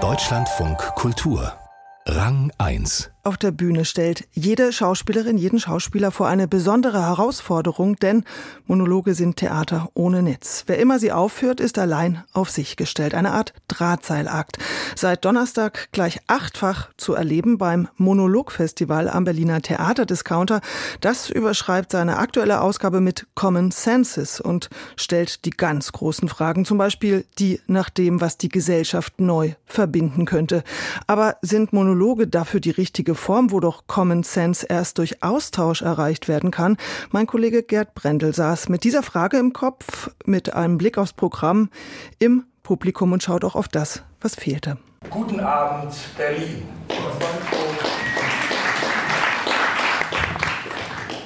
Deutschlandfunk Kultur. Rang 1 auf der Bühne stellt jede Schauspielerin, jeden Schauspieler vor eine besondere Herausforderung, denn Monologe sind Theater ohne Netz. Wer immer sie aufführt, ist allein auf sich gestellt. Eine Art Drahtseilakt. Seit Donnerstag gleich achtfach zu erleben beim Monologfestival am Berliner Theaterdiscounter. Das überschreibt seine aktuelle Ausgabe mit Common Senses und stellt die ganz großen Fragen, zum Beispiel die nach dem, was die Gesellschaft neu verbinden könnte. Aber sind Monologe dafür die richtige Form, wo doch Common Sense erst durch Austausch erreicht werden kann. Mein Kollege Gerd Brendel saß mit dieser Frage im Kopf, mit einem Blick aufs Programm im Publikum und schaut auch auf das, was fehlte. Guten Abend, Berlin.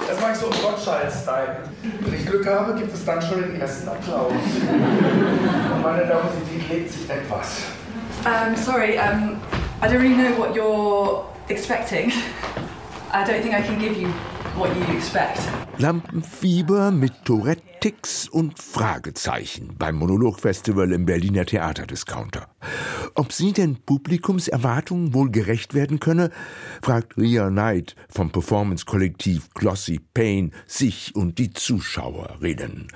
Das mache ich so im Gottschalk-Style. Wenn ich Glück habe, gibt es dann schon den ersten Applaus. Und meine Nervosität legt sich etwas. Um, sorry, um, I don't really know what your expecting. I don't think I can give you what you expect. Lampenfieber mit Tourette-Ticks und Fragezeichen beim Monologfestival im Berliner Theaterdiscounter. Ob sie den Publikumserwartungen wohl gerecht werden könne, fragt Ria Knight vom Performance-Kollektiv Glossy Pain sich und die Zuschauerinnen.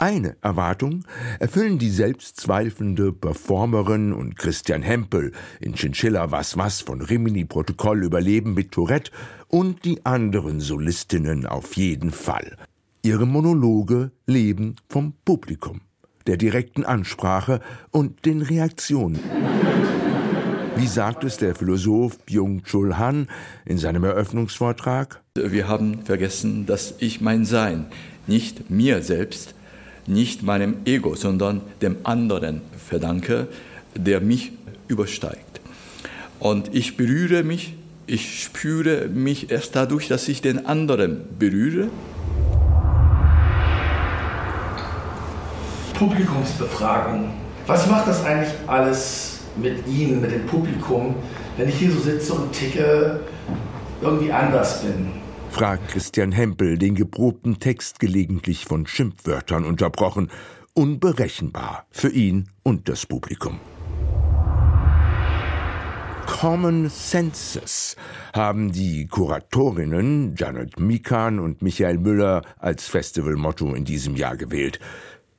Eine Erwartung erfüllen die selbstzweifelnde Performerin und Christian Hempel in Chinchilla Was Was von Rimini Protokoll Überleben mit Tourette und die anderen Solistinnen auf jeden Fall. Ihre Monologe leben vom Publikum, der direkten Ansprache und den Reaktionen. Wie sagt es der Philosoph Byung-Chul Han in seinem Eröffnungsvortrag? Wir haben vergessen, dass ich mein Sein, nicht mir selbst, nicht meinem Ego, sondern dem anderen verdanke, der mich übersteigt. Und ich berühre mich, ich spüre mich erst dadurch, dass ich den anderen berühre. Publikumsbefragung. Was macht das eigentlich alles mit Ihnen, mit dem Publikum, wenn ich hier so sitze und ticke, irgendwie anders bin? Fragt Christian Hempel den geprobten Text gelegentlich von Schimpfwörtern unterbrochen, unberechenbar für ihn und das Publikum. Common Senses haben die Kuratorinnen Janet Mikan und Michael Müller als Festivalmotto in diesem Jahr gewählt.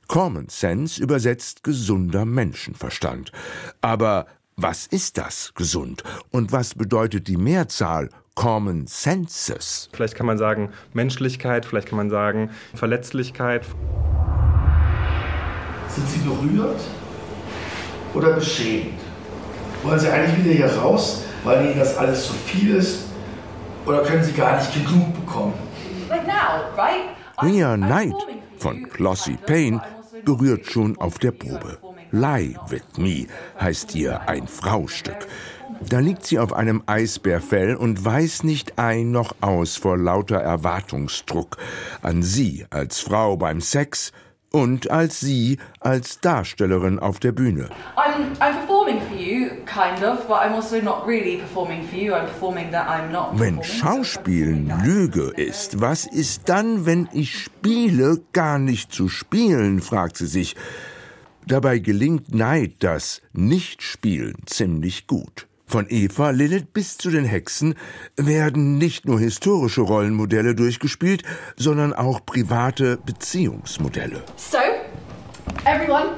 Common Sense übersetzt gesunder Menschenverstand. Aber was ist das gesund? Und was bedeutet die Mehrzahl Common Senses. Vielleicht kann man sagen Menschlichkeit, vielleicht kann man sagen Verletzlichkeit. Sind Sie berührt oder beschämt? Wollen Sie eigentlich wieder hier raus, weil Ihnen das alles zu viel ist? Oder können Sie gar nicht genug bekommen? Ria Knight von Glossy Payne berührt schon auf der Probe. Lie with me heißt ihr ein Fraustück. Da liegt sie auf einem Eisbärfell und weiß nicht ein noch aus vor lauter Erwartungsdruck an sie als Frau beim Sex und als sie als Darstellerin auf der Bühne. I'm, I'm performing for you, kind of, but I'm also not really performing for you. I'm performing that I'm not. Wenn Schauspielen Lüge ist, was ist dann, wenn ich spiele, gar nicht zu spielen, fragt sie sich. Dabei gelingt Neid das Nichtspielen ziemlich gut. Von Eva Lilith bis zu den Hexen werden nicht nur historische Rollenmodelle durchgespielt, sondern auch private Beziehungsmodelle. So, everyone,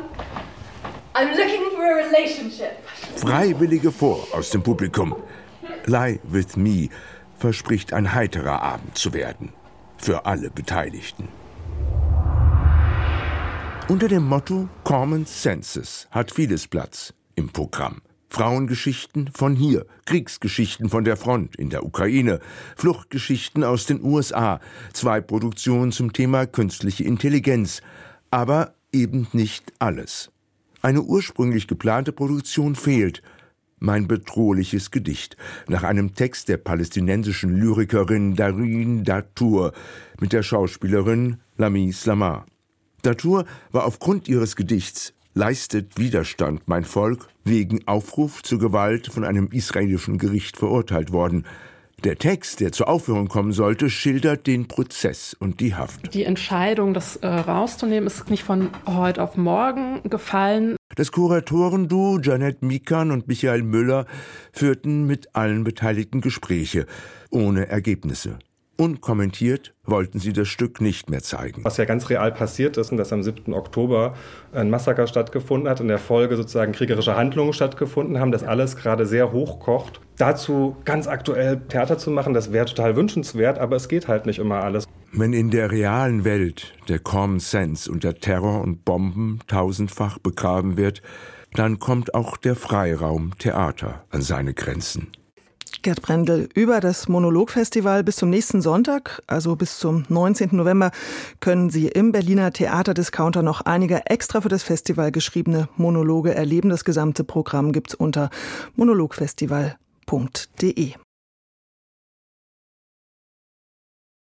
I'm looking for a relationship. Freiwillige vor aus dem Publikum. Lie with me verspricht ein heiterer Abend zu werden. Für alle Beteiligten. Unter dem Motto Common Senses hat vieles Platz im Programm. Frauengeschichten von hier, Kriegsgeschichten von der Front in der Ukraine, Fluchtgeschichten aus den USA, zwei Produktionen zum Thema künstliche Intelligenz, aber eben nicht alles. Eine ursprünglich geplante Produktion fehlt. Mein bedrohliches Gedicht nach einem Text der palästinensischen Lyrikerin Darin Datour mit der Schauspielerin Lami Slamar. Datour war aufgrund ihres Gedichts leistet Widerstand mein Volk wegen Aufruf zur Gewalt von einem israelischen Gericht verurteilt worden. Der Text, der zur Aufführung kommen sollte, schildert den Prozess und die Haft. Die Entscheidung, das äh, rauszunehmen, ist nicht von heute auf morgen gefallen. Das Kuratorenduo Janet Mikan und Michael Müller führten mit allen Beteiligten Gespräche, ohne Ergebnisse. Unkommentiert wollten sie das Stück nicht mehr zeigen. Was ja ganz real passiert ist, und dass am 7. Oktober ein Massaker stattgefunden hat, in der Folge sozusagen kriegerische Handlungen stattgefunden haben, dass alles gerade sehr hochkocht. Dazu ganz aktuell Theater zu machen, das wäre total wünschenswert, aber es geht halt nicht immer alles. Wenn in der realen Welt der Common Sense unter Terror und Bomben tausendfach begraben wird, dann kommt auch der Freiraum Theater an seine Grenzen. Gerd Brendel, über das Monologfestival bis zum nächsten Sonntag, also bis zum 19. November, können Sie im Berliner Theaterdiscounter noch einige extra für das Festival geschriebene Monologe erleben. Das gesamte Programm gibt's unter monologfestival.de.